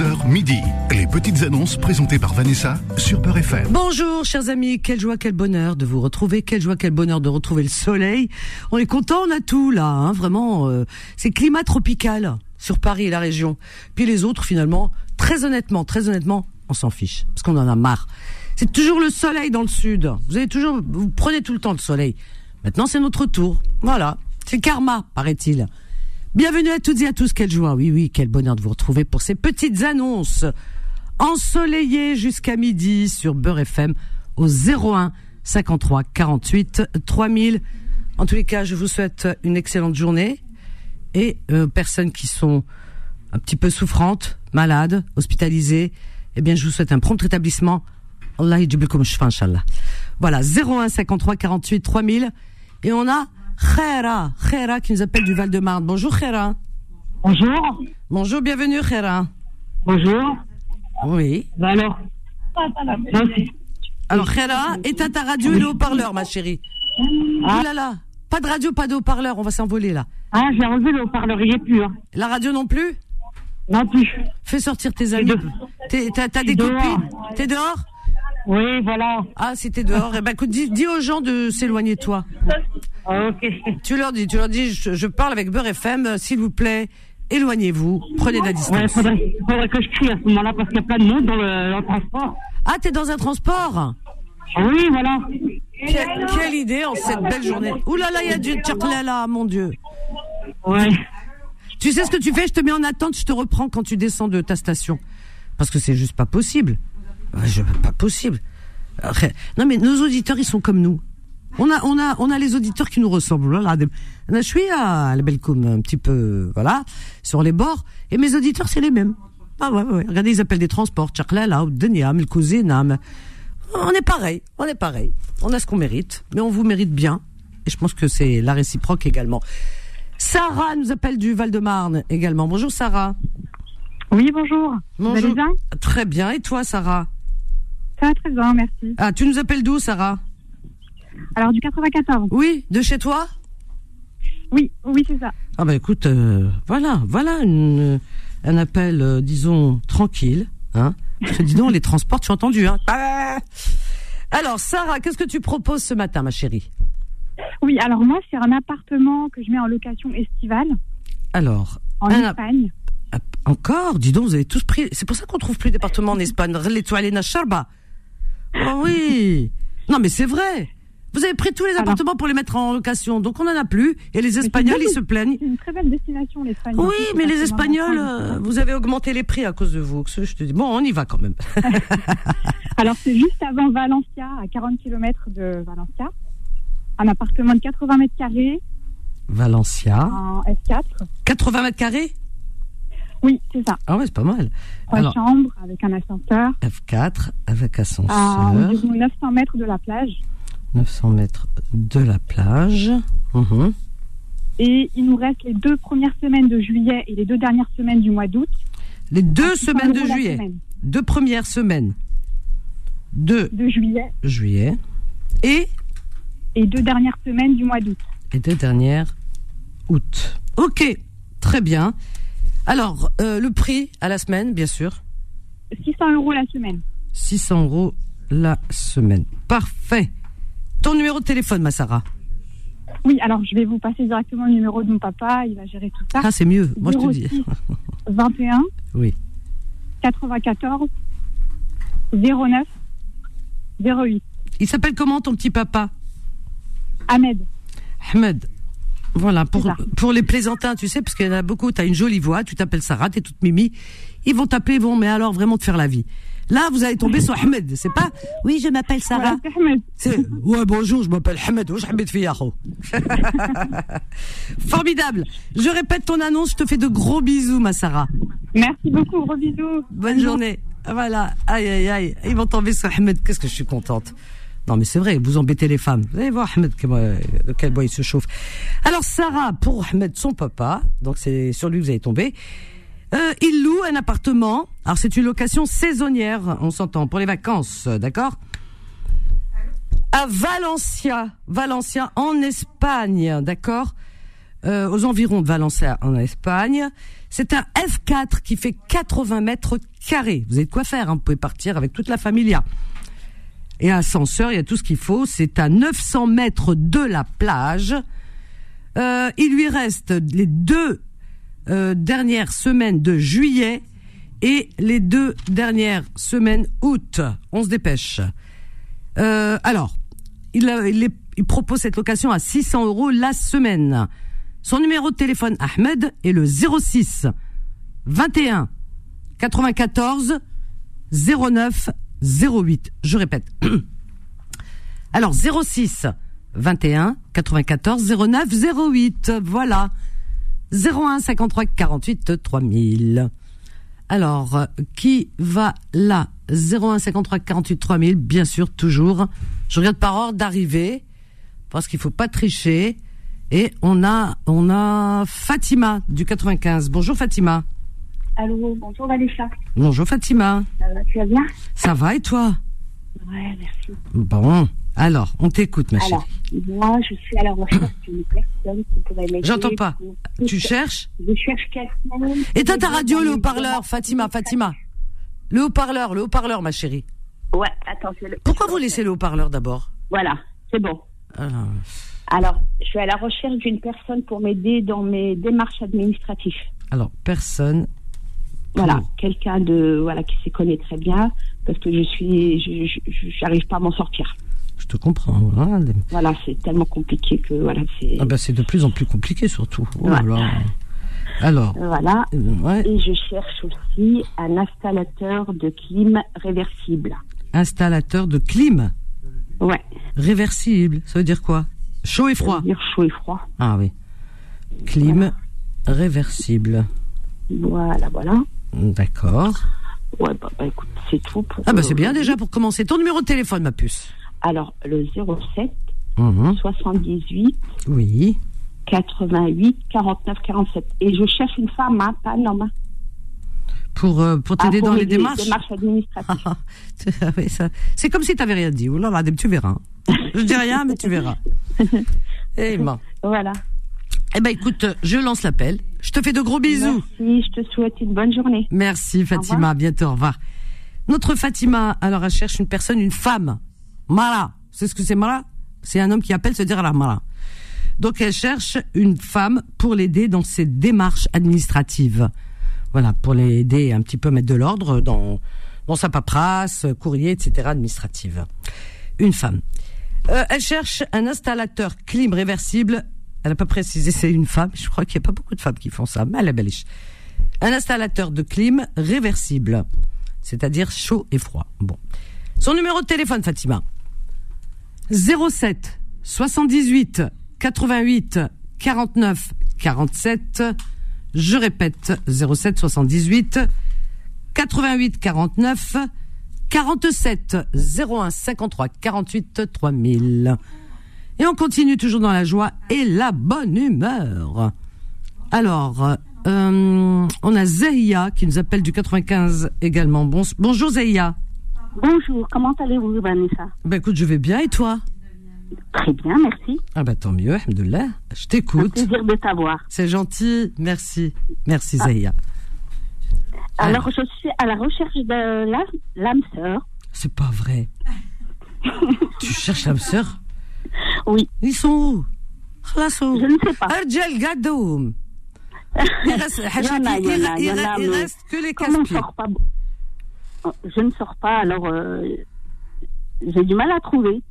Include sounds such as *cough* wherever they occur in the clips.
11h midi. Les petites annonces présentées par Vanessa sur Peur FM. Bonjour chers amis, quelle joie, quel bonheur de vous retrouver, quelle joie, quel bonheur de retrouver le soleil. On est content, on a tout là, hein, vraiment. euh, c'est climat tropical sur Paris et la région. Puis les autres finalement, très honnêtement, très honnêtement, on s'en fiche parce qu'on en a marre. C'est toujours le soleil dans le sud. Vous avez toujours, vous prenez tout le temps le soleil. Maintenant c'est notre tour. Voilà, c'est karma, paraît-il. Bienvenue à toutes et à tous, quelle joie, oui, oui, quel bonheur de vous retrouver pour ces petites annonces ensoleillées jusqu'à midi sur Beurre FM au 01 53 48 3000. En tous les cas, je vous souhaite une excellente journée et euh, personnes qui sont un petit peu souffrantes, malades, hospitalisées, eh bien, je vous souhaite un prompt rétablissement. Allah. Voilà, 01 53 48 3000 et on a Khaira, Khaira qui nous appelle du Val-de-Marne. Bonjour Khaira. Bonjour. Bonjour, bienvenue Khaira. Bonjour. Oui. Bah alors Alors éteins ta radio et le haut-parleur, ma chérie. Ah. Oh là là, pas de radio, pas de haut-parleur, on va s'envoler là. Ah, j'ai enlevé le haut-parleur, il n'y est plus. Hein. La radio non plus? Non plus. Fais sortir tes amis. T'as t'as des Dehors. copines? T'es dehors? Oui, voilà. Ah, si t'es dehors, eh ben écoute, dis, dis aux gens de s'éloigner de toi. Ah, ok. Tu leur dis, tu leur dis, je, je parle avec Beurre FM, s'il vous plaît, éloignez-vous, prenez de la Ouais, distance. faudrait, faudrait que je crie à ce moment-là parce qu'il y a plein de monde dans le, dans le transport. Ah, t'es dans un transport? Ah Oui, voilà. quelle, quelle idée en cette belle journée. Ouh là là, il y a du là, mon Dieu. Ouais. Tu sais ce que tu fais? Je te mets en attente, je te reprends quand tu descends de ta station. Parce que c'est juste pas possible. Je, pas possible. Non mais nos auditeurs, ils sont comme nous. On a, on a, on a les auditeurs qui nous ressemblent. Des- je suis à la un petit peu, voilà, sur les bords. Et mes auditeurs, c'est les mêmes. Ah ouais, ouais. Regardez, ils appellent des transports. On est pareil, on est pareil. On a ce qu'on mérite, mais on vous mérite bien. Et je pense que c'est la réciproque également. Sarah nous appelle du Val-de-Marne également. Bonjour Sarah. Oui, bonjour. Vous allez Bonjour. bien? Très bien. Et toi Sarah? Ça va très bien, merci. Ah, tu nous appelles d'où Sarah? Alors, du 94. Oui, de chez toi? Oui, oui, c'est ça. Ah bah écoute, euh, voilà, voilà une- un appel, euh, disons, tranquille. Hein Parce que dis donc, les transports, tu as entendu. Hein Ah Alors Sarah, qu'est-ce que tu proposes ce matin ma chérie? Oui, alors moi, c'est un appartement que je mets en location estivale Alors, en Espagne. encore, dis donc, vous avez tous pris... C'est pour ça qu'on trouve plus d'appartements en *laughs* Espagne. L'étoile Charba. Oh oui Non mais c'est vrai vous avez pris tous les Alors. appartements pour les mettre en location, donc on en a plus. Et les Espagnols, ils se plaignent. C'est une très belle destination, l'Espagne. Oui, mais les Espagnols, euh, vous avez augmenté les prix à cause de vous. Je te dis, bon, on y va quand même. *laughs* Alors, c'est juste avant Valencia, à 40 km de Valencia. Un appartement de 80 mètres carrés Valencia. en S4. 80 mètres carrés? Oui, c'est ça. Ah ouais, c'est pas mal. Trois Alors, chambres avec un ascenseur. F4 avec À ascenseur, environ 900 mètres de la plage. 900 mètres de la plage. Mhm. Et il nous reste les deux premières semaines de juillet et les deux dernières semaines du mois d'août. Les deux À 600 semaines de juillet. semaine. Deux premières semaines de De juillet juillet. Et et deux dernières semaines du mois d'août. les deux dernières août. Ok, très bien. Alors, euh, le prix à la semaine, bien sûr. 600 euros la semaine. 600 euros la semaine. Parfait. Ton numéro de téléphone, ma Sarah. Oui, alors je vais vous passer directement le numéro de mon papa, il va gérer tout ça. Ah, c'est mieux. Moi, je te dis. 06 21 *laughs* Oui. 94 09 08. Il s'appelle comment ton petit papa? Ahmed. Ahmed. Voilà, pour, pour les plaisantins, tu sais, parce qu'il y en a beaucoup, tu as une jolie voix, tu t'appelles Sarah, t'es toute mimi. Ils vont t'appeler, ils vont, mais alors vraiment te faire la vie. Là, vous allez tomber sur Ahmed, c'est pas Oui, je m'appelle Sarah. C'est Ahmed. C'est ouais bonjour, je m'appelle Ahmed. Wesh Ahmed Fiyaho. *laughs* Formidable. Je répète ton annonce, je te fais de gros bisous ma Sarah. Merci beaucoup, gros bisous. Bonne journée. Voilà. Aïe aïe aïe, ils vont tomber sur Ahmed. Qu'est-ce que je suis contente. Non mais c'est vrai, vous embêtez les femmes. Vous allez voir Ahmed de quel bois il se chauffe. Alors Sarah pour Ahmed son papa, donc c'est sur lui que vous allez tomber. Euh, il loue un appartement. Alors c'est une location saisonnière, on s'entend, pour les vacances, d'accord? À Valencia, Valencia en Espagne, d'accord? Euh, aux environs de Valencia en Espagne. C'est un F4 qui fait 80 mètres carrés. Vous avez de quoi faire, hein, vous pouvez partir avec toute la familia. Et ascenseur, il y a tout ce qu'il faut. C'est à 900 mètres de la plage. Euh, il lui reste les deux euh, dernières semaines de juillet et les deux dernières semaines août. On se dépêche. Euh, alors, il, il propose cette location à 600 euros la semaine. Son numéro de téléphone, Ahmed, est le 06 21 94 09 08. Je répète. *clears throat* Alors, 06 21 94 09 08. Voilà. 01 53 48 3000. Alors, qui va là? 01 53 48 3000, bien sûr, toujours. Je regarde par ordre d'arrivée, parce qu'il faut pas tricher. Et on a, on a Fatima du 95. Bonjour Fatima. Allô, bonjour Vanessa. Bonjour Fatima. Ça va, tu vas bien? Ça va et toi? Ouais, merci. Bon. Alors, on t'écoute, ma Alors, chérie. moi, je suis à la recherche d'une *coughs* personne qui pourrait m'aider. J'entends pas. pour- Tu cherches? Je cherche quelqu'un. Éteins ta radio, le haut-parleur, Fatima, Fatima. Le haut-parleur, le haut-parleur, ma chérie. Ouais, attends, je le. Pourquoi vous laissez le haut-parleur d'abord? Voilà, c'est bon. Alors, Alors, je suis à la recherche d'une personne pour m'aider dans mes démarches administratives. alors, personne. Voilà, Pour- quelqu'un de voilà qui s'y connaît très bien parce que je suis, je, j'arrive pas à m'en sortir. Je te comprends. Voilà. des- Voilà, c'est tellement compliqué que voilà, c'est. Ah ben, c'est de plus en plus compliqué, surtout. Oh là Ouais. là. Alors, Voilà, euh, ouais. Et je cherche aussi un installateur de clim réversible. installateur de clim? Ouais. réversible. Ça veut dire quoi? Chaud et froid. Ça veut dire chaud et froid. Ah oui. Clim réversible. Voilà, voilà. D'accord. Ouais, bah, bah, écoute, c'est tout pour. Ah bah c'est bien déjà pour commencer. Ton numéro de téléphone, ma puce. Alors, le 07 Mhm. 78 Oui. 88 49 47. Et je cherche une femme, hein, pas un homme. hein. Pour, euh, pour Ah, t'aider dans les démarches. démarches administratives. Ah, *laughs* ah, oui, C'est comme si tu n'avais rien dit. Là là, tu verras. Je dis rien, mais tu verras. *laughs* Eh ben, voilà. eh ben écoute, je lance l'appel. Je te fais de gros bisous. Merci, je te souhaite une bonne journée. Merci Fatima, à bientôt, au revoir. Notre Fatima, alors elle cherche une personne, une femme. Mara, c'est ce que c'est Mara C'est un homme qui appelle se dire la Mara. Donc elle cherche une femme pour l'aider dans ses démarches administratives. Voilà, pour l'aider un petit peu à mettre de l'ordre dans, dans sa paperasse, courrier, etc. administrative. Une femme. Euh, elle cherche un installateur clim réversible. Elle n'a pas précisé c'est une femme. Je crois qu'il n'y a pas beaucoup de femmes qui font ça, mais. Un installateur de clim réversible, c'est-à-dire chaud et froid. Bon. Son numéro de téléphone, Fatima. 07 78 88 49 47. Je répète, 07 78 88 49 47 01 53 48 3000. Et on continue toujours dans la joie et la bonne humeur. Alors, euh, on a Zeya qui nous appelle du 95 également. Bon, bonjour Zeya. Bonjour, comment allez-vous, Vanessa? Ben écoute, je vais bien et toi? Très bien, merci. Ah bah tant mieux, alhamdoulilah. Je Un t'écoute. plaisir de t'avoir. C'est gentil, merci. Merci Zeya. Alors, je suis à la recherche de l'âme sœur. C'est pas vrai. *laughs* tu cherches l'âme sœur? Oui. Ils sont où? Je ne sais pas. Arjel Gadoum. Il reste, *laughs* il reste que les casse pas oh, Je ne sors pas, alors euh, j'ai du mal à trouver.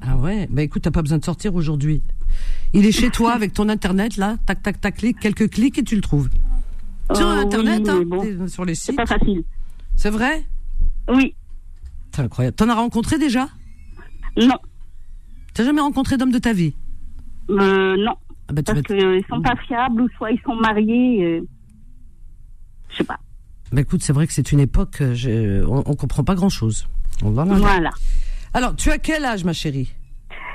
Ah ouais, bah écoute, t'as pas besoin de sortir aujourd'hui. Il est chez toi *laughs* avec ton internet là, tac tac tac, clic, quelques clics et tu le trouves. Euh, sur internet, hein, sur les sites. C'est pas facile. C'est vrai? Oui. C'est incroyable. T'en as rencontré déjà? Non. T'as jamais rencontré d'homme de ta vie? Euh, non, ah bah, parce qu'ils sont pas fiables ou soit ils sont mariés. euh, je sais pas. bah écoute, c'est vrai que c'est une époque, euh, je- on, on comprend pas grand chose. Voilà. Alors, tu as quel âge, ma chérie?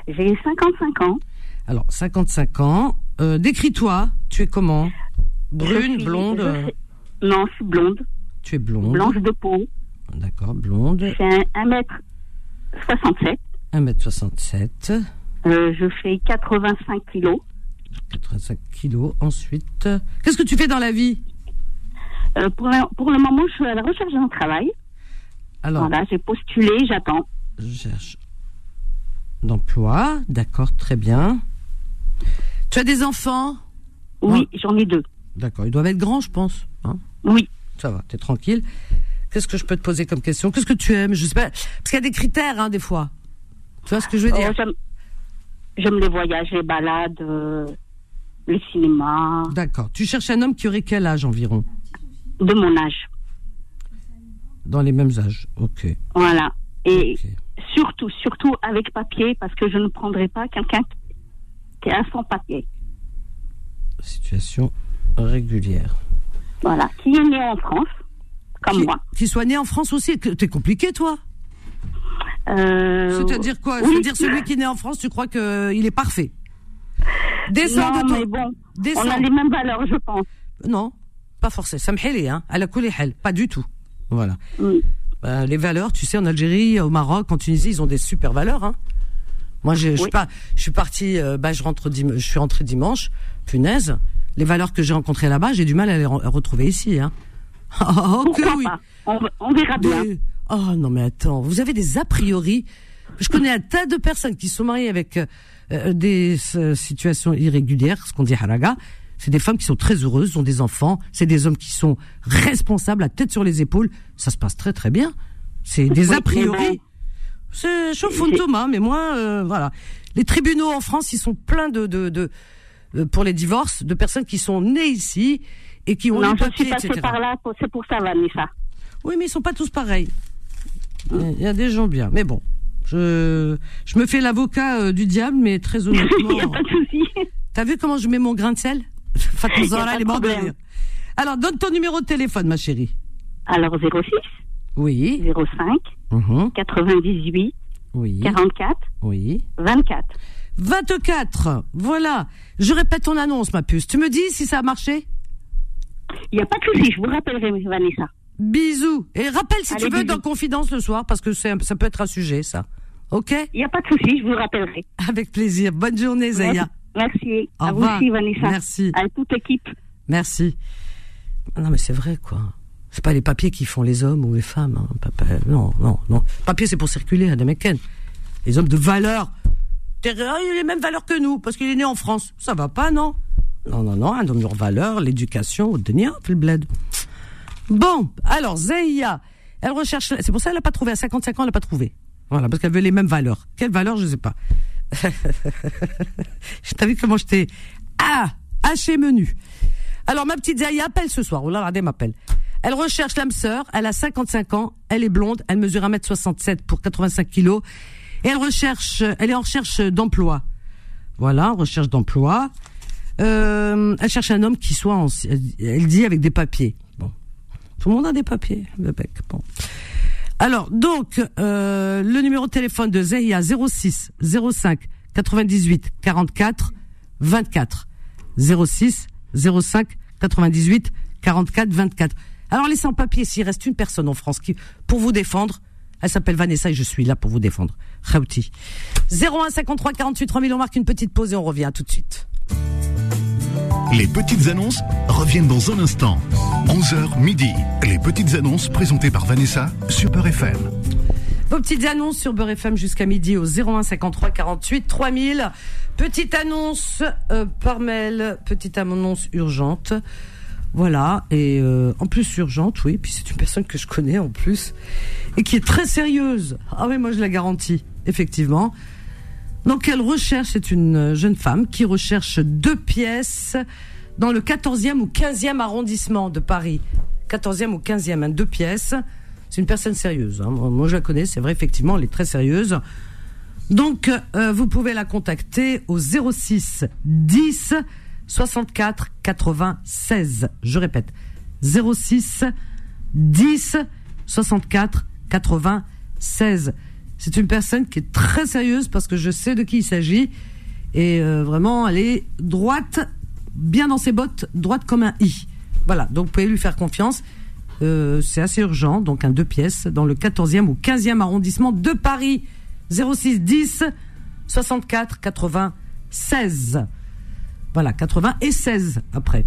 J'ai 55 ans. Alors, 55 ans. Euh, Décris-toi. Tu es comment? Brune, suis- blonde? je euh, Non, je suis blonde, Tu es blonde. blanche de peau. D'accord, blonde. Je fais 1m67. 1m67. Euh, je fais 85 kilos. 85 kilos. Ensuite, qu'est-ce que tu fais dans la vie? Euh, pour, le, pour le moment, je suis à la recherche d'un travail. Alors, Voilà, j'ai postulé, j'attends. je cherche d'emploi. D'accord, très bien. Tu as des enfants? Oui, j'en ai deux. D'accord, ils doivent être grands, je pense. Hein? Oui. Ça va, t'es tranquille. Qu'est-ce que je peux te poser comme question? Qu'est-ce que tu aimes? Je sais pas. Parce qu'il y a des critères, hein, des fois. Tu vois ce que je veux dire? Euh, j'aime- les voyages, les balades, euh, le cinéma, D'accord. Tu cherches un homme qui aurait quel âge environ? De mon âge. Dans les mêmes âges. Ok. Voilà. Et surtout, surtout avec papier, parce que je ne prendrai pas quelqu'un qui a son papier. Situation régulière. Voilà. Qui est né en France, comme qui, moi. qui soit né en France aussi. T'es compliqué, toi Euh, C'est-à-dire quoi oui. C'est-à-dire celui qui est né en France, tu crois qu'il est parfait Descends Non, de ton... mais bon, Descends. on a les mêmes valeurs, je pense. Non, pas forcément. Ça me hein. À la hel, pas du tout. Voilà. Bah, les valeurs, tu sais, en Algérie, au Maroc, en Tunisie, ils ont des super valeurs. Hein. Moi, je, suis Oui. pas, je suis parti, euh, bah, je rentre, je suis rentré dimanche. Punaise, les valeurs que j'ai rencontrées là-bas, j'ai du mal à les re- retrouver ici. Hein. *laughs* Oh, que Pourquoi oui. pas? On, on verra bien. Oh non mais attends, vous avez des a priori. Je connais un tas de personnes qui sont mariées avec euh, euh, des euh, situations irrégulières, ce qu'on dit haraga. C'est des femmes qui sont très heureuses, ont des enfants. C'est des hommes qui sont responsables, la tête sur les épaules. Ça se passe très très bien. C'est des a priori. C'est Thomas, mais moi, euh, voilà. Les tribunaux en France, ils sont pleins de, de, de, euh, pour les divorces, de personnes qui sont nées ici et qui ont Non, les je papiers, suis passée etc. par là, c'est pour ça, Vanessa. Oui, mais ils sont pas tous pareils. Il y a des gens bien, mais bon. Je, je me fais l'avocat euh, du diable, mais très *laughs* Il n'y a honnêtement. pas de souci. T'as vu comment je mets mon grain de sel? *laughs* Fatou Zahra, elle est de morte de problème. rire. Alors, donne ton numéro de téléphone, ma chérie. Alors, 06 Oui. 05 Mhm. 98 Oui. 44 Oui. 24. 24. Voilà. Je répète ton annonce, ma puce. Tu me dis si ça a marché? Il n'y a pas de souci, je vous rappellerai, Vanessa. Bisous. Et rappelle si Allez, tu veux bisous. dans Confidence le soir, parce que c'est un- ça peut être un sujet, ça. Ok Il n'y a pas de souci, je vous rappellerai. *laughs* Avec plaisir. Bonne journée, Zaya. Merci. Au à vous aussi, Vanessa. Merci. À toute l'équipe. Merci. Non, mais c'est vrai, quoi. C'est pas les papiers qui font les hommes ou les femmes. hein. Papa- non, non, non. Papier, c'est pour circuler, à Meken. Les hommes de valeur. Ah, Il a les mêmes valeurs que nous, parce qu'il est né en France. Ça va pas, non? Non, non, non. Un homme de valeur, l'éducation, au Denia, le bled. Bon, alors, Zeya, elle recherche. C'est pour ça qu'elle n'a pas trouvé. À 55 ans, elle n'a pas trouvé. Voilà, parce qu'elle veut les mêmes valeurs. Quelles valeurs, je sais pas. *laughs* T'as vu comment je t'ai. Ah Haché menu. Alors, ma petite Zaya appelle ce soir. Oula, regardez, m'appelle. Elle recherche l'âme sœur. Elle a 55 ans. Elle est blonde. Elle mesure 1m67 pour 85 kilos. Et elle recherche, elle est en recherche d'emploi. Voilà, recherche d'emploi. Euh, elle cherche un homme qui soit en, elle dit avec des papiers. Tout le monde a des papiers, le bec. Bon. Alors, donc, euh, le numéro de téléphone de Zeya 06 05 98 44 24. 06 05 98 44 24. Alors, les sans-papiers, s'il reste une personne en France qui, pour vous défendre, elle s'appelle Vanessa et je suis là pour vous défendre. Khauti. 01 53 48 3000, on marque une petite pause et on revient tout de suite. Les petites annonces reviennent dans un instant. 11h midi. Les petites annonces présentées par Vanessa sur Peur FM. Vos petites annonces sur Beurre FM jusqu'à midi au 01 53 48 3000. Petite annonce euh, par mail, petite annonce urgente. Voilà, et euh, en plus urgente, oui, puis c'est une personne que je connais en plus, et qui est très sérieuse. Ah oui, moi je la garantis, effectivement. Donc elle recherche, c'est une jeune femme qui recherche deux pièces dans le 14e ou 15e arrondissement de Paris? 14e ou 15e, hein, deux pièces. C'est une personne sérieuse. hein. Moi, moi, je la connais, c'est vrai, effectivement, elle est très sérieuse. Donc, euh, vous pouvez la contacter au 06 10 64 96. Je répète, 06 10 64 96. C'est une personne qui est très sérieuse parce que je sais de qui il s'agit. Et euh, vraiment, elle est droite, bien dans ses bottes, droite comme un i. Voilà, donc vous pouvez lui faire confiance. Euh, c'est assez urgent, donc un deux pièces dans le 14e ou 15e arrondissement de Paris. 06 10 64 96. Voilà, 80 et 16 après.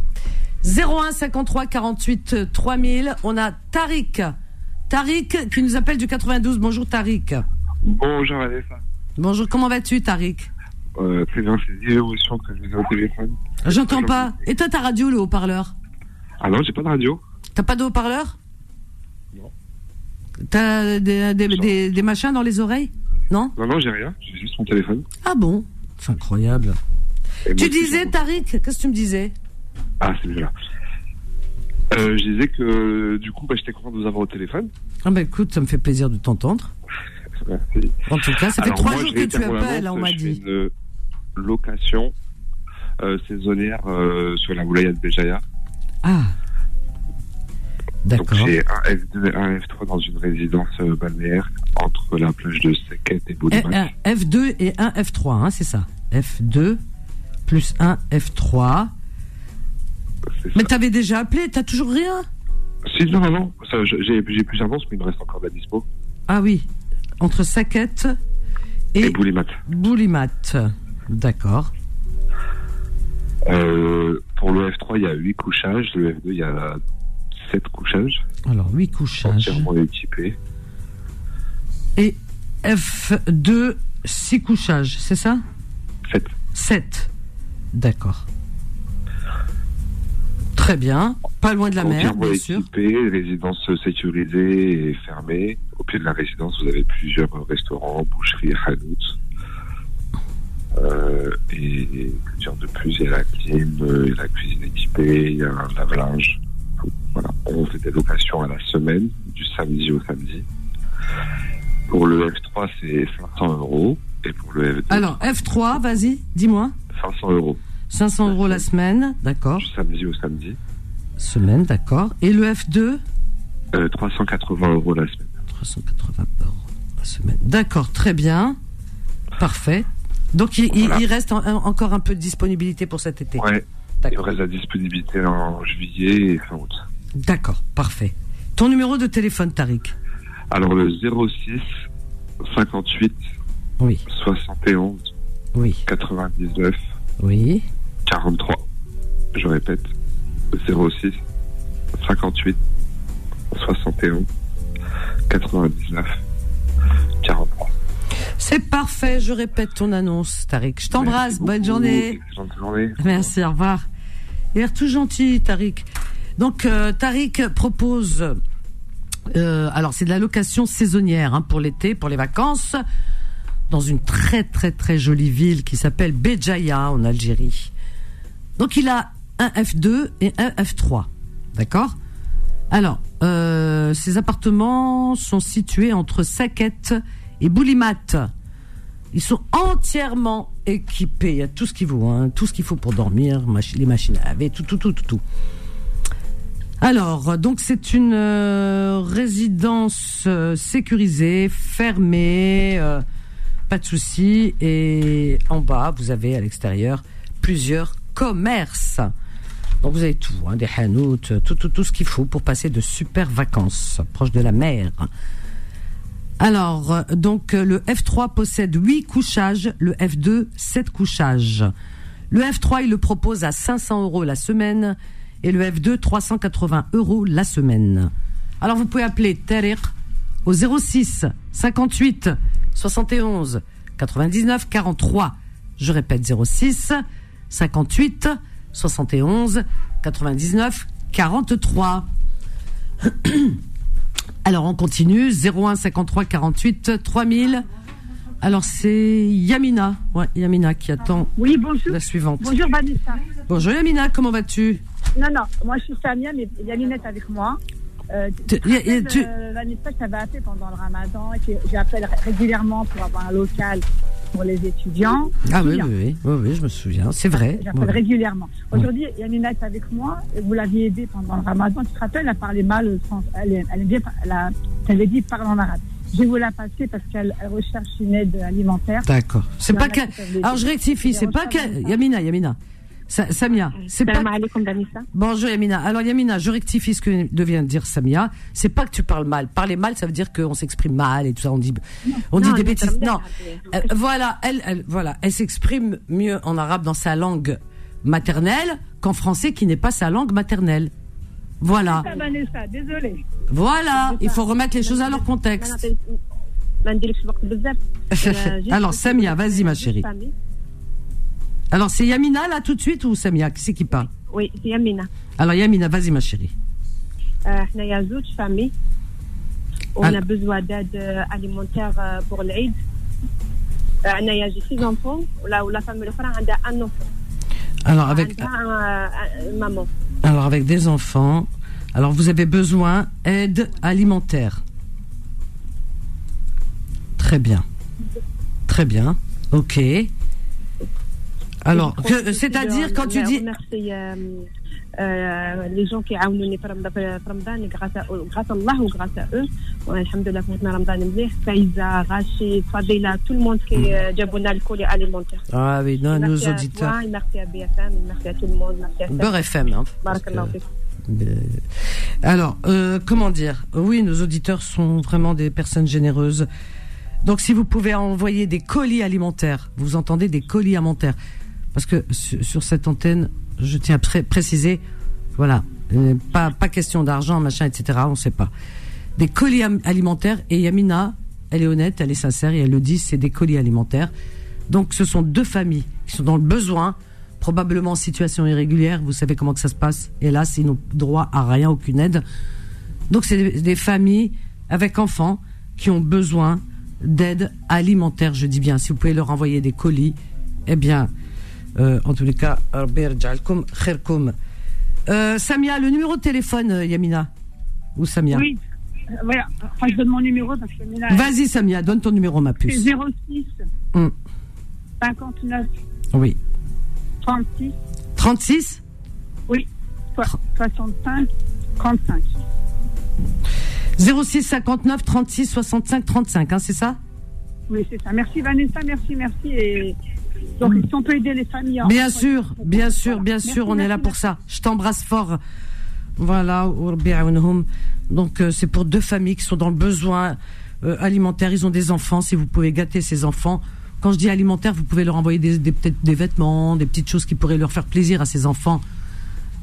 01 53 48 3000. On a Tariq. Tariq qui nous appelle du 92. Bonjour Tariq. Bonjour Vanessa. Bonjour, comment vas-tu Tariq Euh, très bien, c'est des émotions que je vous ai au téléphone. J'entends pas. Et toi ta radio, le haut-parleur Ah non, j'ai pas de radio. T'as pas de haut-parleur Non. T'as des, des, des, des machins dans les oreilles Non Non, non, j'ai rien. J'ai juste mon téléphone. Ah bon C'est incroyable. Et Tu disais, j'ai- Tariq, qu'est-ce que tu me disais Ah, c'est mieux là. Euh, je disais que du coup, bah, j'étais content de vous avoir au téléphone. Ah bah écoute, ça me fait plaisir de t'entendre. En tout cas, ça fait trois jours que tu appelles, on m'a dit. Une location euh, saisonnière euh, sur la Boulaya de Béjaïa. Ah. D'accord. j'ai un F2 et un F3 dans une résidence euh, balnéaire entre la plage de Seket et Eh, Boulimac. un F2 et un F3, hein, c'est ça. F2 plus un F3. C'est Mais t'avais déjà appelé, t'as toujours rien? Si, non, non, non. J'ai plusieurs annonces, mais il me reste encore de la dispo. Ah oui, entre Saquette Et, et Boulimac. Boulimat. D'accord. Euh, pour le F3, il y a 8 couchages. Le F2, il y a 7 couchages. Alors, 8 couchages. Entièrement équipés. Et F2, 6 couchages, c'est ça? 7. 7. D'accord. Très bien. Pas loin de la mer, bien sûr. équipés, résidence sécurisée et fermée. Au pied de la résidence, vous avez plusieurs restaurants, boucheries, hanout. Euh, et dire de plus, il y a la clim, euh, il y a la cuisine équipée, il y a un lave-linge. Voilà. On fait des locations à la semaine, du samedi au samedi. Pour le F3, c'est 500 euros. Et pour le F2, Alors, F3, vas-y, dis-moi. 500 euros. 500 euros la semaine, d'accord. Samedi au samedi. Semaine, d'accord. Et le F2 Euh, 380 euros la semaine. 380 euros la semaine. D'accord, très bien. Parfait. Donc, il, il- Voilà. il reste en- en- encore un peu de disponibilité pour cet été. Ouais. Il D'accord. reste la disponibilité en juillet et fin août. D'accord, parfait. Ton numéro de téléphone, Tariq Alors le 06 58 Oui, 71 oui, 99 oui. 43. Je répète. 06 58 71 99 43. C'est parfait, je répète ton annonce, Tariq. Je t'embrasse, bonne journée. Merci, au revoir. Il a l'air tout gentil, Tariq. Donc, euh, Tariq propose. euh, alors, c'est de la location saisonnière hein, pour l'été, pour les vacances, dans une très, très, très jolie ville qui s'appelle Béjaïa, en Algérie. Donc, il a un F2 et un F3. D'accord? Alors, euh, ces appartements sont situés entre Saquette et Boulimat. Ils sont entièrement équipés. Il y a tout ce qu'il faut, hein, tout ce qu'il faut pour dormir, les machines à laver, tout, tout, tout, tout, tout. Alors, donc c'est une euh, résidence euh, sécurisée, fermée, pas de souci. Et en bas, vous avez à l'extérieur plusieurs commerces. Donc vous avez tout, hein, des hanout, tout, tout, tout ce qu'il faut pour passer de super vacances proche de la mer. Alors, euh, donc euh, le F3 possède 8 couchages, le F2 7 couchages. Le F3, il le propose à 500 euros la semaine et le F2 380 euros la semaine. Alors vous pouvez appeler Tariq au 06 58 71 99 43. Je répète 06 58 71 99 43. Alors on continue 01 53 48 3000. Alors c'est Yamina, ouais, Yamina qui attend Oui, bonjour. la suivante. Bonjour Vanessa. Bonjour Yamina, comment vas-tu? Non, non, moi je suis Samia, mais Yamine est avec moi. Euh, Tu- tu rappelles, euh, Vanessa, je t'avais appelé pendant le ramadan et j'appelle régulièrement pour avoir un local pour les étudiants. Ah oui, oui, oui, oui, oui, je me souviens, c'est vrai. J'appelle Ouais. régulièrement. Aujourd'hui, Yamina est avec moi. et Vous l'aviez aidée pendant le ramadan. Tu te rappelles, elle parlait mal. Elle, elle, bien, elle, a, elle avait dit parle en arabe. Je vais vous la passer parce qu'elle elle recherche une aide alimentaire. D'accord. C'est pas. Alors je rectifie, c'est pas que. Yamina, Yamina. Sa- Samia, c'est pas. Bonjour Yamina. Alors Yamina, je rectifie ce que devient de dire Samia. C'est pas que tu parles mal. Parler mal, ça veut dire qu'on s'exprime mal et tout ça. On dit, on dit Non, des bêtises. Non. Euh, voilà, elle, elle, voilà, elle s'exprime mieux en arabe dans sa langue maternelle qu'en français qui n'est pas sa langue maternelle. Voilà. Ça, désolée. Voilà. Il faut remettre les choses à leur contexte. *laughs* Alors, Samia, vas-y, ma chérie. Alors, c'est Yamina, là, tout de suite, ou Samia? Qui c'est qui parle? Oui, c'est Yamina. Alors, Yamina, vas-y, ma chérie. Euh, y a familles. On a besoin d'aide euh, alimentaire euh, pour a j'ai six enfants. Là où la famille, a un enfant. Alors, avec, maman. alors, avec des enfants. Alors, vous avez besoin aide alimentaire. Très bien. Très bien. Ok. Alors, que- c'est-à-dire quand tu dis... Merci euh, euh, les gens qui عاونوني في رمضان في رمضان grâce à grâce à Allah ou grâce à eux والحمد لله فوتنا رمضان مليح فايزة غاشي فضيلة tout le monde qui euh, جابوا لنا الكولي alimentaire Ah oui, non, nos Merci à auditeurs. toi, et merci à BFM, et merci à tout le monde, merci à Steph. Beurre FM. Hein, parce Barakallah que- fik. Euh, Alors, euh, comment dire Oui, nos auditeurs sont vraiment des personnes généreuses. Donc, si vous pouvez envoyer des colis alimentaires, vous entendez des colis alimentaires, parce que sur, cette antenne, je tiens à pré- préciser, voilà, euh, pas question d'argent, machin, etc. On sait pas. Des colis alimentaires et Yamina, elle est honnête, elle est sincère et elle le dit, c'est des colis alimentaires. Donc, ce sont deux familles qui sont dans le besoin, probablement en situation irrégulière. Vous savez comment que ça se passe. Là, ils n'ont droit à rien, aucune aide. Donc, c'est des, des familles avec enfants qui ont besoin d'aide alimentaire. Je dis bien, si vous pouvez leur envoyer des colis, eh bien, euh, en tous les cas. Euh, Samia, le numéro de téléphone, euh, Yamina Ou Samia Oui. Voilà. Enfin, je donne mon numéro parce que Vas-y, Samia, donne ton numéro, ma puce. 06 Hum, 59 Oui. 36 36 oui so- 65 35. 06 59 36 65 35, hein, c'est ça? Oui, c'est ça. Merci Vanessa, merci, merci. Et donc, si on peut aider les familles. en- Bien sûr, bien sûr, bien sûr, on est là pour ça. Je t'embrasse fort. Voilà, donc euh, c'est pour deux familles qui sont dans le besoin euh, alimentaire. Ils ont des enfants. Si vous pouvez gâter ces enfants, quand je dis alimentaire, vous pouvez leur envoyer des, des peut-être des vêtements, des petites choses qui pourraient leur faire plaisir à ces enfants,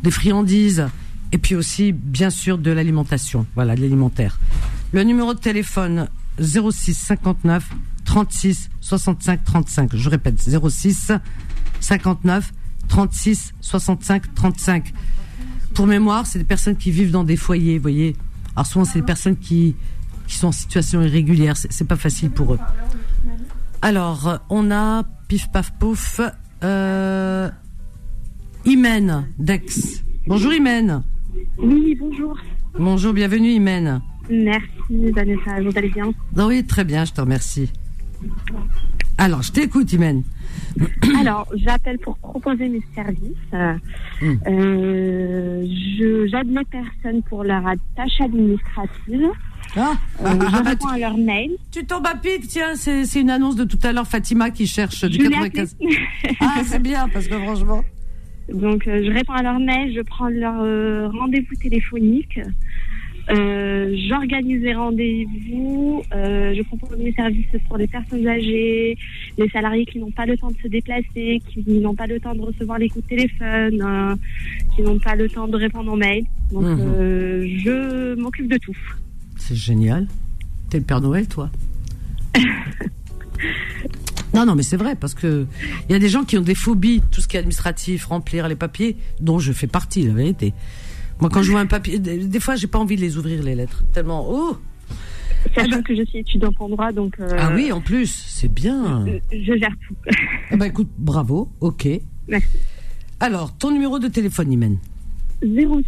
des friandises, et puis aussi bien sûr de l'alimentation. Voilà, de l'alimentaire. Le numéro de téléphone 06 59 36 65 35. Je répète 06 59 36 65 35. Pour mémoire, c'est des personnes qui vivent dans des foyers, vous voyez. Alors souvent, c'est des personnes qui qui sont en situation irrégulière. C'est pas facile pour eux. Alors, on a pif paf pouf. Euh, Imen d'Aix. Bonjour Imen. Oui, bonjour. Bonjour, bienvenue Imen. Merci, Vanessa. Vous allez bien? Oui, très bien, je te remercie. Alors, je t'écoute Imen. *coughs* Alors, j'appelle pour proposer mes services. Euh, Hmm. euh, J'admets personne pour leur tâche administrative. Ah, Euh, je *laughs* réponds à leur mail. tu tombes à pic, tiens, c'est une annonce de tout à l'heure, Fatima qui cherche du Je l'ai 95. Ah, c'est bien, parce que franchement. *laughs* Donc, euh, je réponds à leur mail, je prends leur rendez-vous téléphonique, euh, j'organise les rendez-vous, euh, je propose mes services pour les personnes âgées, les salariés qui n'ont pas le temps de se déplacer, qui n'ont pas le temps de recevoir les coups de téléphone, euh, qui n'ont pas le temps de répondre aux mails. Donc, Mhm. je m'occupe de tout. C'est génial. T'es le Père Noël, toi? *laughs* Non, non, mais c'est vrai, parce que il y a des gens qui ont des phobies, tout ce qui est administratif, remplir les papiers, dont je fais partie, la vérité. Moi, quand je vois un papier, des, des fois, j'ai pas envie de les ouvrir, les lettres. Tellement, oh Sachant que je suis étudiante en droit, donc euh, Ah oui, en plus, c'est bien. je gère tout. *laughs* Eh ben, écoute, bravo, ok. Merci. Alors, ton numéro de téléphone, Imen 06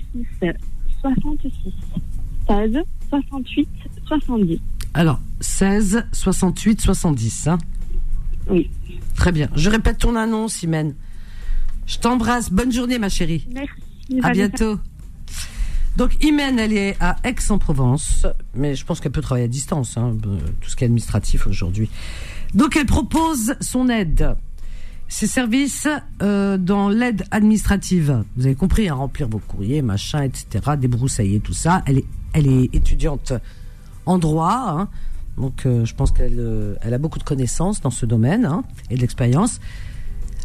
66 16 68 70. Alors, 16 68 70, hein Oui. Très bien. Je répète ton annonce, Imen. Je t'embrasse. Bonne journée, ma chérie. Merci. À bientôt. Donc, Imen, elle est à Aix-en-Provence, mais je pense qu'elle peut travailler à distance, hein, euh, tout ce qui est administratif aujourd'hui. Donc, elle propose son aide, ses services euh, dans l'aide administrative. Vous avez compris, à remplir vos courriers, machin, etc., débroussailler tout ça. Elle est, elle est étudiante en droit, hein, donc euh, je pense qu'elle elle a beaucoup de connaissances dans ce domaine hein, et de l'expérience.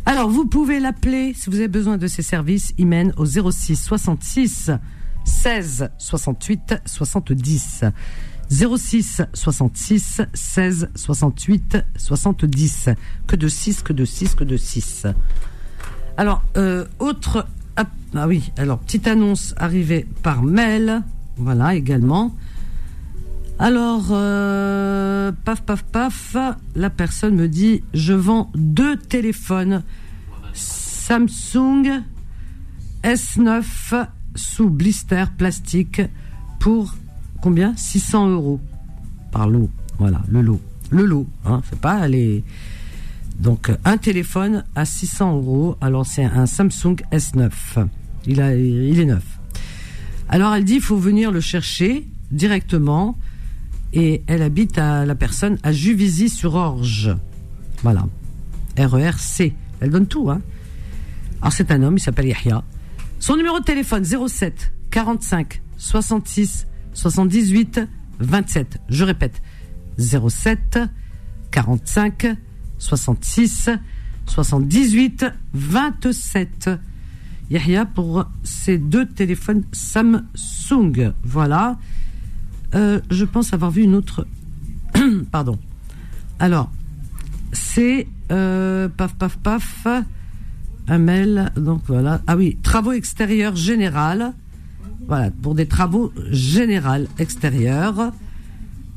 Alors, vous pouvez l'appeler si vous avez besoin de ses services. Il mène au 06 66 16 68 70. 06 66 16 68 70. Que de 6, que de 6, que de 6. Alors, euh, autre... Ah, oui, alors, petite annonce arrivée par mail. Voilà, également. Alors, euh, paf, paf, paf, la personne me dit, je vends deux téléphones Samsung S9 sous blister plastique pour combien? 600 euros par lot. Voilà, le lot. Le lot, hein, c'est pas les... Donc, un téléphone à 600 euros. Alors, c'est un Samsung S9. Il, a, il est neuf. Alors, elle dit, il faut venir le chercher directement et elle habite à la personne à Juvisy-sur-Orge. Voilà. RERC. Elle donne tout, hein. Alors c'est un homme, il s'appelle Yahya. Son numéro de téléphone 07 45 66 78 27. Je répète 07 45 66 78 27. Yahya pour ces deux téléphones Samsung. Voilà. Euh, je pense avoir vu une autre. *coughs* Pardon. Alors, c'est euh, paf paf paf un mail. Donc voilà. Ah oui, travaux extérieurs général. Voilà pour des travaux généraux extérieurs.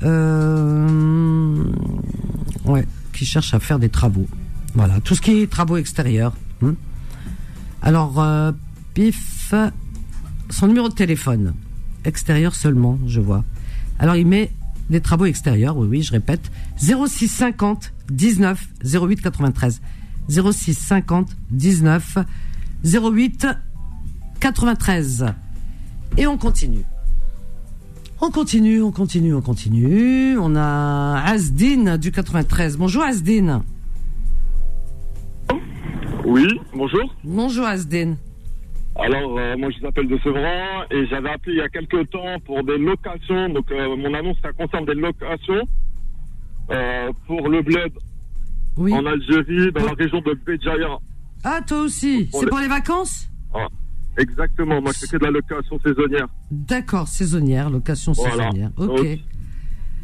Euh, ouais, qui cherche à faire des travaux. Voilà, tout ce qui est travaux extérieurs. Hmm. Alors, euh, pif, son numéro de téléphone extérieur seulement, je vois. Alors il met des travaux extérieurs, oui, oui, je répète, 06 50 19 08 93. 06 50 19 08 93. Et on continue. On continue, on continue, on continue. On a Asdine du 93. Bonjour Asdine. Oui, bonjour. Bonjour Asdine. Alors, euh, moi, je m'appelle de Sevran et j'avais appelé il y a quelques temps pour des locations. Donc, euh, mon annonce, ça concerne des locations euh, pour le bled Oui. en Algérie, dans la région de Béjaïa. Ah, toi aussi. C'est pour les vacances Ah, exactement, moi, que de la location saisonnière. D'accord, saisonnière, location Voilà. saisonnière. Ok, Donc,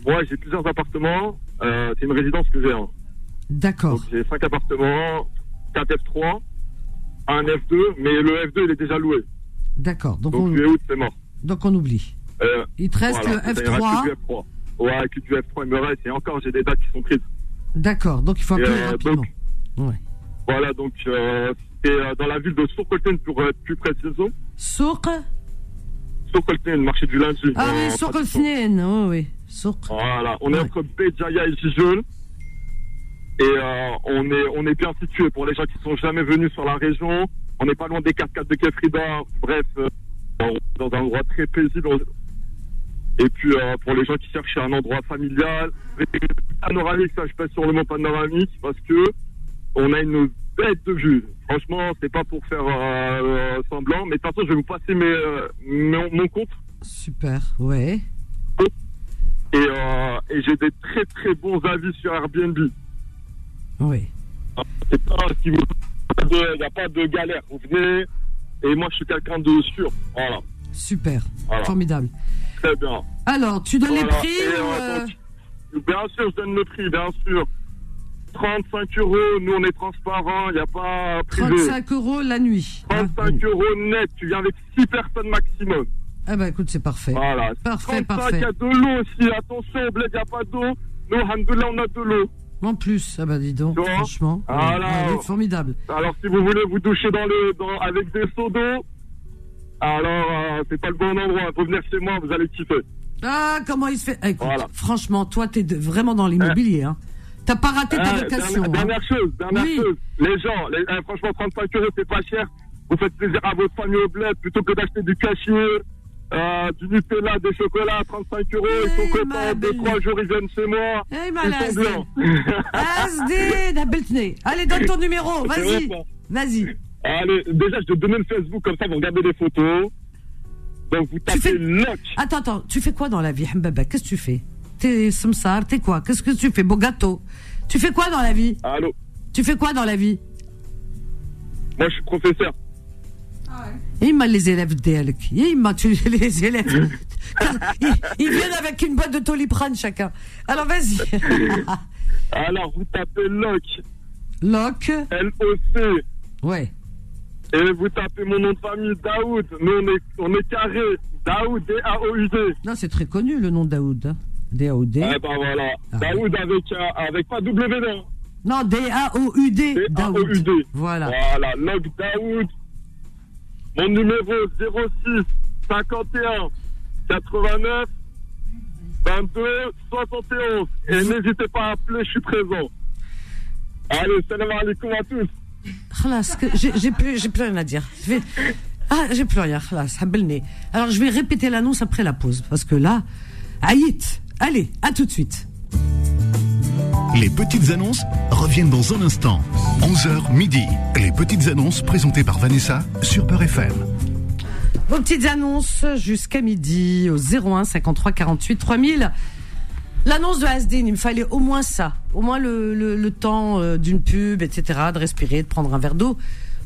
Moi, j'ai plusieurs appartements. Euh, c'est une résidence que j'ai. hein. d'accord. J'ai cinq appartements, 4 F3, un F2, mais le F2, il est déjà loué. D'accord. Donc, Donc, on, juillet août, c'est mort. donc on oublie. Euh, Il te reste voilà, le ça ira F3. que du F3. Ouais, que du F3, il me reste. Et encore, j'ai des dates qui sont prises. D'accord. Donc il faut appeler euh, rapidement. donc, Ouais. Voilà, donc euh, c'est euh, dans la ville de Sokolten pour être plus précisément. Sourc Sokolten, marché du lundi. Ah oui, traduction. Sourcolsnien. Oui. Sourc. Voilà, on Ouais. est entre Béjaïa et Gijol. Et euh, on, est, on est bien situé pour les gens qui sont jamais venus sur la région. On n'est pas loin des 4 4 de Kefrida. Bref, dans un endroit très paisible. Et puis euh, pour les gens qui cherchent un endroit familial, panoramique, ça je pèse sur le mot panoramique parce que on a une bête de vue. Franchement, c'est pas pour faire euh, semblant, mais de toute façon, je vais vous passer mes, euh, mon, mon compte Super. Ouais. et, euh, et j'ai des très très bons avis sur Airbnb. Oui. C'est pas si vous il n'y a pas de galère. Vous venez et moi je suis quelqu'un de sûr. Voilà, Super. Voilà. Formidable. Très bien. Alors, tu donnes les prix Et, euh, euh, Bien sûr, je donne le prix, bien sûr. 35 euros, nous on est transparent, il n'y a pas privé. 35 euros la nuit. hein, la 35 nuit. euros net, tu viens avec 6 personnes maximum. Ah bah écoute, c'est parfait. Voilà. Parfait, 35, parfait. il y a de l'eau aussi, attention, au bled, il n'y a pas d'eau. Nous, alhamdoulilah, on a de l'eau. En plus, ah bah dis donc, franchement. Voilà. Ah formidable. Alors, si vous voulez vous doucher dans le, dans, avec des seaux d'eau, alors, euh, c'est pas le bon endroit. Faut venir chez moi, vous allez kiffer. Ah, comment il se fait? Écoute, Voilà. franchement, toi, t'es vraiment dans l'immobilier. Hein. T'as pas raté ta Euh, location. dernière, hein. dernière chose, dernière Oui. chose. Les gens, les, euh, franchement, 35 euros, c'est pas cher. Vous faites plaisir à votre famille au bled plutôt que d'acheter du cachet, euh, du Nutella, des chocolats à 35 euros. Ils Eh, sont contents. Deux, trois jours, ils viennent chez moi. Eh, Ils malade. sont blancs. *laughs* Abeltene. Allez, donne ton numéro. *laughs* Vas-y. Vas-y. Allez, déjà, je te donne le Facebook, comme ça, vous regardez les photos. Donc, vous tapez fais- Loc. Attends, attends. Tu fais quoi dans la vie, Mbaba? Qu'est-ce que tu fais? T'es samsar, t'es quoi? Qu'est-ce que tu fais? Beau gâteau. Tu fais quoi dans la vie? Allô? Tu fais quoi dans la vie? Moi, je suis professeur. Il m'a les élèves d'Elk. Il m'a tué *laughs* les élèves. ils, ils viennent avec une boîte de Toliprane chacun. Alors vas-y. *laughs* Alors, vous tapez LOC, Locke. L-O-C, Ouais. Et vous tapez mon nom de famille, Daoud. Nous, on est, on est carré. Daoud, D-A-O-U-D. Non, c'est très connu le nom de Daoud. hein. Eh ben voilà. Ah. Daoud avec, euh, avec pas W, non. Non, D-A-O-U-D. Daoud. D-A-O-U-D. Voilà. Voilà, log Daoud. Mon numéro 06 51 89 22 71. Et n'hésitez pas à appeler, je suis présent. Allez, salam alaikum à tous. J'ai plus, j'ai plus rien à dire. Ah, j'ai plus rien. Alors, je vais répéter l'annonce après la pause. Parce que là, aït. Allez, à tout de suite. Les petites annonces reviennent dans un instant. 11h midi. Les petites annonces présentées par Vanessa sur Peur FM. Vos petites annonces jusqu'à midi au 01 53 48 3000. L'annonce de Asdin, il me fallait au moins ça, au moins le, le, temps euh, d'une pub, etc., de respirer, de prendre un verre d'eau,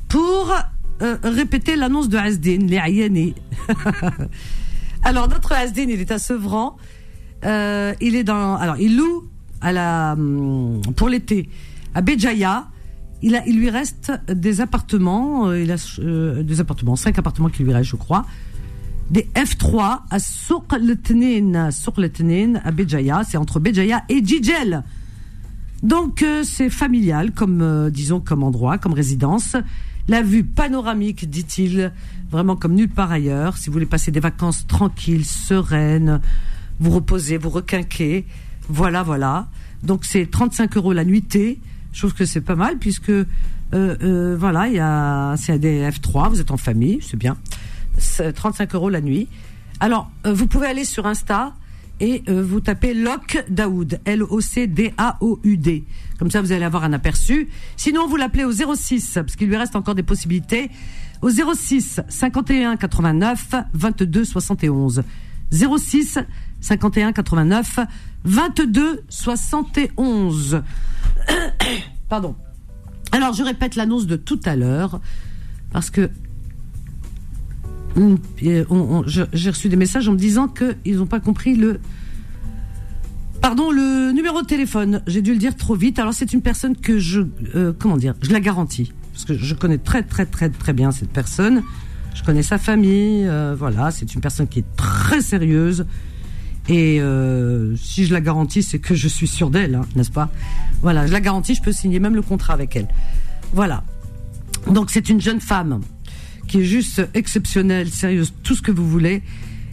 pour euh, répéter l'annonce de Asdin, les Ayani. *laughs* alors notre Asdin, il est à Sevran, Euh, il est dans, alors il loue à la hum, pour l'été à Béjaïa. Il, a, il lui reste des appartements, il a des appartements, cinq appartements qui lui restent, je crois. Des F3 à Souk Letnin à Béjaïa, c'est entre Béjaïa et Djidjel. Donc euh, c'est familial, comme euh, disons comme endroit, comme résidence. La vue panoramique, dit-il, vraiment comme nulle part ailleurs. Si vous voulez passer des vacances tranquilles, sereines, vous reposer, vous requinquer, voilà, voilà. Donc c'est 35 euros la nuitée. Je trouve que c'est pas mal puisque euh, euh, voilà, il y a c'est des F3, vous êtes en famille, c'est bien. C'est 35 euros la nuit. Alors euh, vous pouvez aller sur Insta et euh, vous tapez Loc Daoud, L-O-C-D-A-O-U-D. Comme ça, vous allez avoir un aperçu. Sinon, vous l'appelez au 06, parce qu'il lui reste encore des possibilités. Au 06 51 89 22 71. 06 51 89 22 71. Pardon. Alors, je répète l'annonce de tout à l'heure, parce que j'ai reçu des messages en me disant qu'ils n'ont pas compris le. Pardon, le numéro de téléphone. J'ai dû le dire trop vite. Alors, c'est une personne que je. euh, comment dire Je la garantis. Parce que je connais très, très, très, très bien cette personne. Je connais sa famille. euh, voilà, c'est une personne qui est très sérieuse. Et euh, si je la garantis, c'est que je suis sûre d'elle, hein, n'est-ce pas? Voilà, je la garantis, je peux signer même le contrat avec elle. Voilà. Donc c'est une jeune femme qui est juste exceptionnelle, sérieuse, tout ce que vous voulez,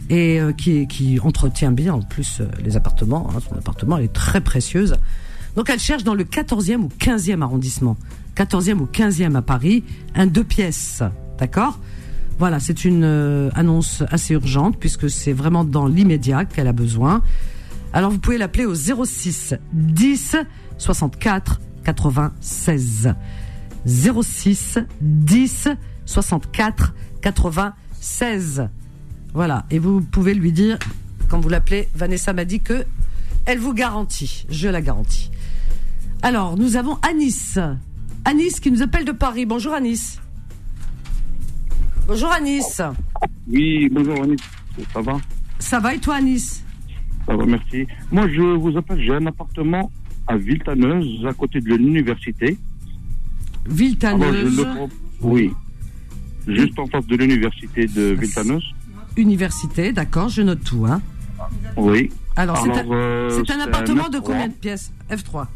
et euh, qui, entretient bien en plus euh, les appartements. hein. son appartement, elle est très précieuse. Donc elle cherche dans le 14e ou 15e arrondissement, 14e ou 15e à Paris, un deux pièces, d'accord? Voilà, c'est une euh, annonce assez urgente puisque c'est vraiment dans l'immédiat qu'elle a besoin. Alors vous pouvez l'appeler au 06 10 64 96. 06 10 64 96. Voilà, et vous pouvez lui dire, quand vous l'appelez, Vanessa m'a dit que elle vous garantit, je la garantis. Alors, nous avons Anis. Anis qui nous appelle de Paris. Bonjour Anis. Bonjour Anis. Oui, bonjour Anis, ça va? Ça va et toi Anis? Ça va, merci. Moi, je vous appelle, j'ai un appartement à Villetaneuse, à côté de l'université. Alors, je le Oui, juste en face de l'université de Villetaneuse. université, d'accord, je note tout. Hein. Oui. Alors, c'est un, euh, un appartement de F3. combien de pièces F3.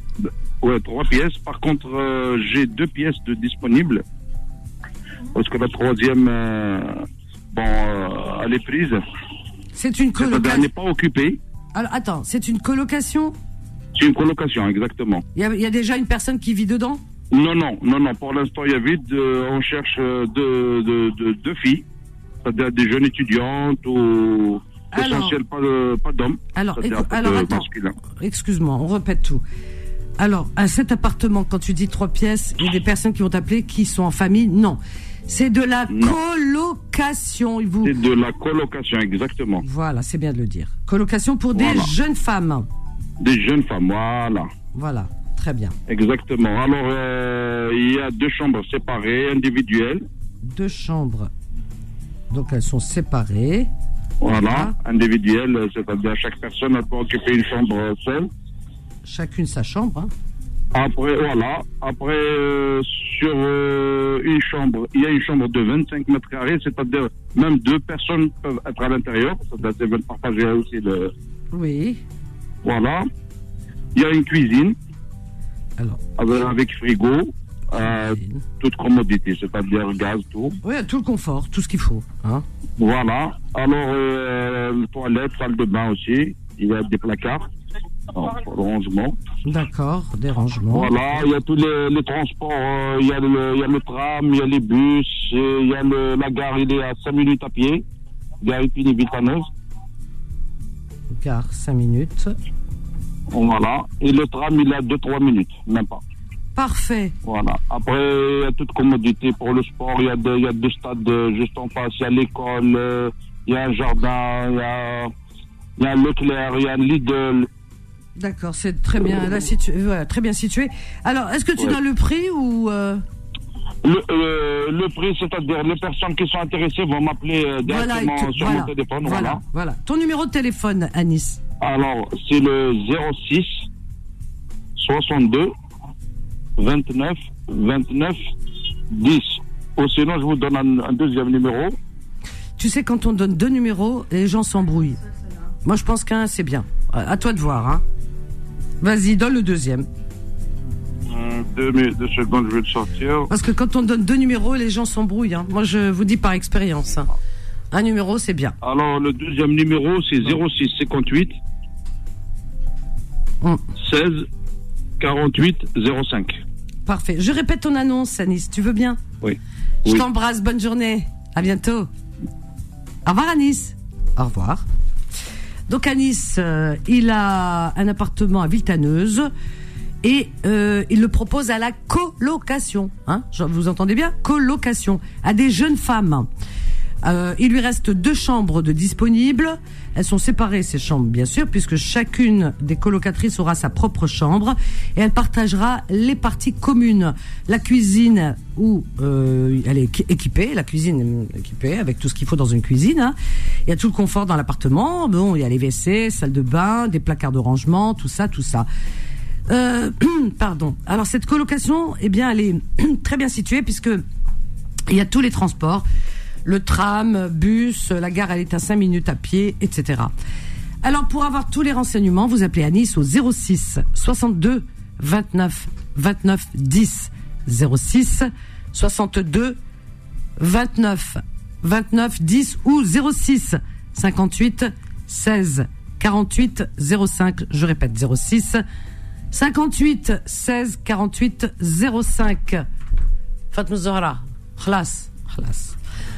Ouais, trois pièces. Par contre, euh, j'ai deux pièces de disponibles. Parce que la troisième, euh, bon, elle est prise. C'est une C'est-à-dire, Elle colocation. n'est pas occupée. Alors, attends, c'est une colocation? C'est une colocation, exactement. Il y, a- il y a déjà une personne qui vit dedans? Non, non, non, non. Pour l'instant, il y a vide. Euh, on cherche euh, deux, deux, deux, deux filles, c'est-à-dire des jeunes étudiantes ou essentiel pas, de- pas d'hommes. Alors, alors attends. Excuse-moi, on répète tout. Alors, à cet appartement, quand tu dis trois pièces, il y a des personnes qui vont t'appeler qui sont en famille? Non. C'est de la Non. colocation. Il vous... C'est de la colocation, exactement. Voilà, c'est bien de le dire. Colocation pour des jeunes femmes. Des jeunes femmes, voilà. Voilà, Très bien. Exactement. Alors, euh, il y a deux chambres séparées, individuelles. Deux chambres. Donc elles sont séparées. Voilà, individuelles, c'est-à-dire chaque personne peut occuper une chambre seule. Chacune sa chambre. hein. Après, voilà. Après, euh, sur euh, une chambre, il y a une chambre de 25 mètres carrés, c'est-à-dire même deux personnes peuvent être à l'intérieur. C'est-à-dire qu'elles veulent partager aussi le. Oui. Voilà. Il y a une cuisine. Alors. Avec, avec frigo, euh, toute commodité, c'est-à-dire gaz, tout. Oui, tout le confort, tout ce qu'il faut. Hein. Voilà. Alors, euh, le toilette, salle de bain aussi. Il y a des placards. en rangement. D'accord, des rangements. Voilà, il y a tous les, les transports, euh, il y, a le- il y a le tram, il y a les bus, il y a le- la gare, il est à 5 minutes à pied. Gare Épine Vitaneuse. Gare, 5 minutes. Voilà. Et le tram, il à 2-3 minutes, même pas. Parfait. Voilà. Après, il y a toute commodité pour le sport. Il y a deux, il y a deux stades euh, juste en face. Il y a l'école, euh, il y a un jardin, il y a, il y a Leclerc, il y a Lidl. D'accord, c'est très bien, là, situ- voilà, très bien situé. Alors, est-ce que tu Ouais. le prix ou euh, Le, euh, le prix, c'est-à-dire les personnes qui sont intéressées vont m'appeler euh, directement sur voilà, mon téléphone. voilà, Voilà. Ton numéro de téléphone, Anis. Alors, c'est le 06 62 29 29 10. Ou sinon, je vous donne un, un deuxième numéro. Tu sais, quand on donne deux numéros, les gens s'embrouillent. Moi, je pense qu'un, c'est bien. À à toi de voir. Hein. Vas-y, donne le deuxième. Deux, secondes, je vais le sortir. Parce que quand on donne deux numéros, les gens s'embrouillent. hein. Moi, je vous dis par expérience. hein. Un numéro, c'est bien. Alors, le deuxième numéro, c'est 06 58 Hum. 16 48 05. Parfait. Je répète ton annonce, Anis. Tu veux bien? Oui. Je Oui. t'embrasse. Bonne journée. À bientôt. Au revoir, Anis. Au revoir. Donc, Anis, euh, il a un appartement à Villetaneuse et euh, il le propose à la colocation. Hein vous entendez bien? Colocation. À des jeunes femmes. Euh, il lui reste deux chambres de disponibles. Elles sont séparées, ces chambres, bien sûr, puisque chacune des colocatrices aura sa propre chambre et elle partagera les parties communes. La cuisine où euh, elle est équi- équipée, la cuisine est équipée avec tout ce qu'il faut dans une cuisine. hein. Il y a tout le confort dans l'appartement. Bon, il y a les WC, salle de bain, des placards de rangement, tout ça, tout ça. Euh, *clears throat* pardon. Alors cette colocation, eh bien, elle est *clears throat* très bien située puisque il y a tous les transports, le tram, bus, la gare, elle est à 5 minutes à pied, etc. Alors pour avoir tous les renseignements, vous appelez à Nice au 06 62 29 29 10 06 62 29 29 10 ou 06 58 16 48 05. Je répète 06 58 16 48 05. Fatma Zahra. Khlas. Khlas.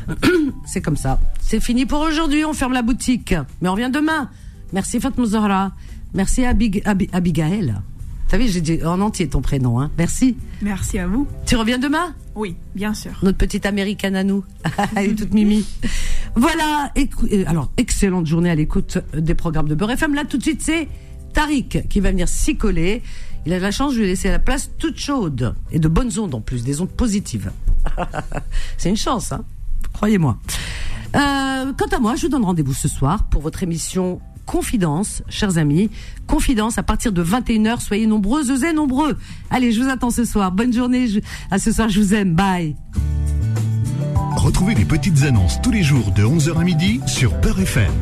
*clears throat* C'est comme ça. C'est fini pour aujourd'hui. On ferme la boutique. Mais on revient demain. Merci Fatma Zahra. Merci Abig Abi- Abigail. T'as vu, j'ai dit en entier ton prénom. Hein. Merci. Merci à vous. Tu reviens demain? Oui, bien sûr. Notre petite américaine à nous. *laughs* Elle est toute mimi. Voilà. écou- euh, alors, excellente journée à l'écoute des programmes de Beurre FM. Là, tout de suite, c'est Tariq qui va venir s'y coller. Il a de la chance, je lui ai laissé la place toute chaude. Et de bonnes ondes en plus, des ondes positives. *laughs* c'est une chance, hein. Croyez-moi. Euh, quant à moi, je vous donne rendez-vous ce soir pour votre émission Confidence, chers amis. Confidence à partir de 21h. Soyez nombreuses et nombreux. Allez, je vous attends ce soir. Bonne journée. À ce soir, je vous aime. Bye. Retrouvez les petites annonces tous les jours de 11h à midi sur Peur FM.